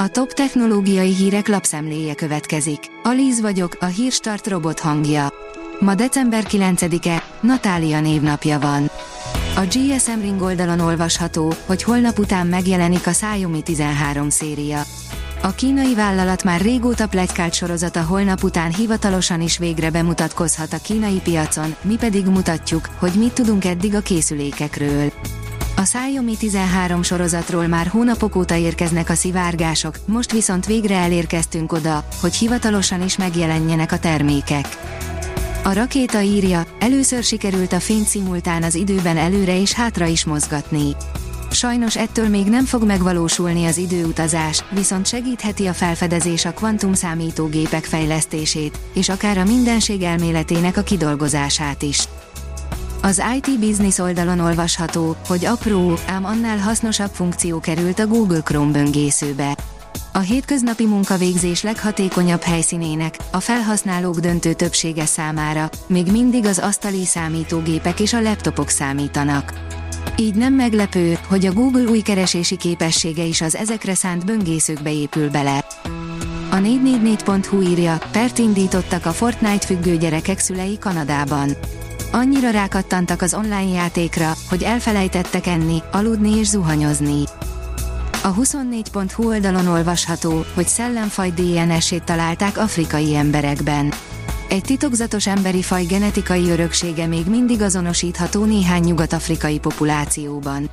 A top technológiai hírek lapszemléje következik. Alíz vagyok, a hírstart robot hangja. Ma december 9-e, Natália névnapja van. A GSM Ring oldalon olvasható, hogy holnap után megjelenik a Xiaomi 13 széria. A kínai vállalat már régóta pletykált sorozata holnap után hivatalosan is végre bemutatkozhat a kínai piacon, mi pedig mutatjuk, hogy mit tudunk eddig a készülékekről. A Xiaomi 13 sorozatról már hónapok óta érkeznek a szivárgások, most viszont végre elérkeztünk oda, hogy hivatalosan is megjelenjenek a termékek. A rakéta írja, először sikerült a fényt szimultán az időben előre és hátra is mozgatni. Sajnos ettől még nem fog megvalósulni az időutazás, viszont segítheti a felfedezés a kvantum számítógépek fejlesztését, és akár a mindenség elméletének a kidolgozását is. Az IT Business oldalon olvasható, hogy apró, ám annál hasznosabb funkció került a Google Chrome böngészőbe. A hétköznapi munkavégzés leghatékonyabb helyszínének, a felhasználók döntő többsége számára, még mindig az asztali számítógépek és a laptopok számítanak. Így nem meglepő, hogy a Google új keresési képessége is az ezekre szánt böngészőkbe épül bele. A 444.hu írja, pert indítottak a Fortnite függő gyerekek szülei Kanadában. Annyira rákattantak az online játékra, hogy elfelejtettek enni, aludni és zuhanyozni. A 24.hu oldalon olvasható, hogy szellemfaj DNS-ét találták afrikai emberekben. Egy titokzatos emberi faj genetikai öröksége még mindig azonosítható néhány nyugat-afrikai populációban.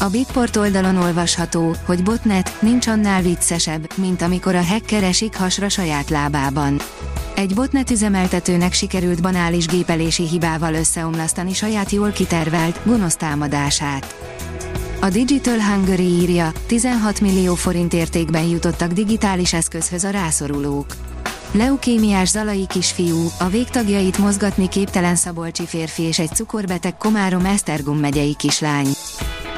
A Bitport oldalon olvasható, hogy botnet nincs annál viccesebb, mint amikor a hacker esik hasra saját lábában. Egy botnet üzemeltetőnek sikerült banális gépelési hibával összeomlasztani saját jól kitervelt, gonosz támadását. A Digital Hungary írja, 16 millió forint értékben jutottak digitális eszközhöz a rászorulók. Leukémiás zalai kisfiú, a végtagjait mozgatni képtelen szabolcsi férfi és egy cukorbeteg Komárom Esztergom megyei kislány.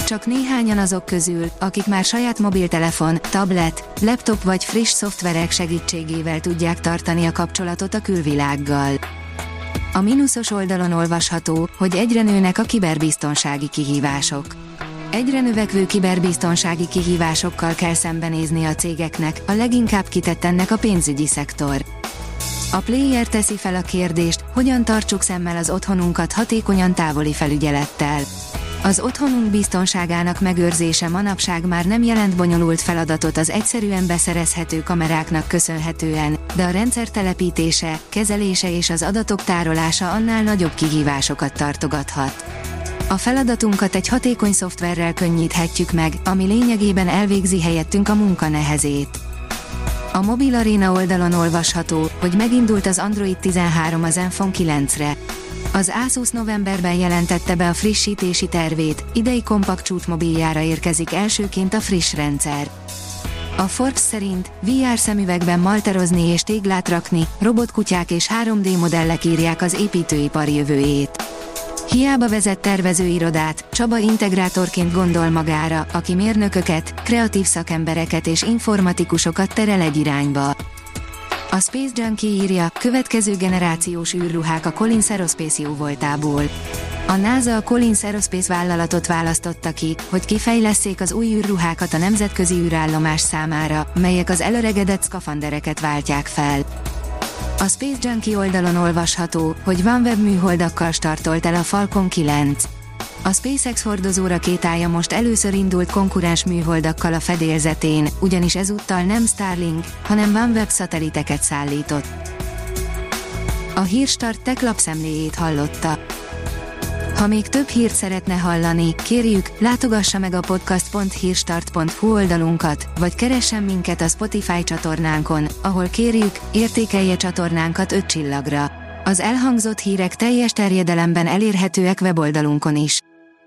Csak néhányan azok közül, akik már saját mobiltelefon, tablet, laptop vagy friss szoftverek segítségével tudják tartani a kapcsolatot a külvilággal. A mínuszos oldalon olvasható, hogy egyre nőnek a kiberbiztonsági kihívások. Egyre növekvő kiberbiztonsági kihívásokkal kell szembenézni a cégeknek, a leginkább kitett ennek a pénzügyi szektor. A player teszi fel a kérdést, hogyan tartsuk szemmel az otthonunkat hatékonyan távoli felügyelettel. Az otthonunk biztonságának megőrzése manapság már nem jelent bonyolult feladatot az egyszerűen beszerezhető kameráknak köszönhetően, de a rendszer telepítése, kezelése és az adatok tárolása annál nagyobb kihívásokat tartogathat. A feladatunkat egy hatékony szoftverrel könnyíthetjük meg, ami lényegében elvégzi helyettünk a munka nehezét. A Mobil Arena oldalon olvasható, hogy megindult az Android 13 az iPhone 9-re. Az Asus novemberben jelentette be a frissítési tervét, idei kompakt csúcsmobiljára érkezik elsőként a friss rendszer. A Forbes szerint VR szemüvegben malterozni és téglát rakni, robotkutyák és 3D modellek írják az építőipar jövőjét. Hiába vezet tervezőirodát, Csaba integrátorként gondol magára, aki mérnököket, kreatív szakembereket és informatikusokat terel egy irányba. A Space Junkie írja, következő generációs űrruhák a Collins Aerospace jó voltából. A NASA a Collins Aerospace vállalatot választotta ki, hogy kifejleszék az új űrruhákat a nemzetközi űrállomás számára, melyek az előregedett szkafandereket váltják fel. A Space Junkie oldalon olvasható, hogy OneWeb műholdakkal startolt el a Falcon 9. A SpaceX hordozó rakétája most először indult konkurens műholdakkal a fedélzetén, ugyanis ezúttal nem Starlink, hanem OneWeb szatelliteket szállított. A Hírstart tech lapszemléjét hallotta. Ha még több hírt szeretne hallani, kérjük, látogassa meg a podcast.hírstart.hu oldalunkat, vagy keressen minket a Spotify csatornánkon, ahol kérjük, értékelje csatornánkat 5 csillagra. Az elhangzott hírek teljes terjedelemben elérhetőek weboldalunkon is.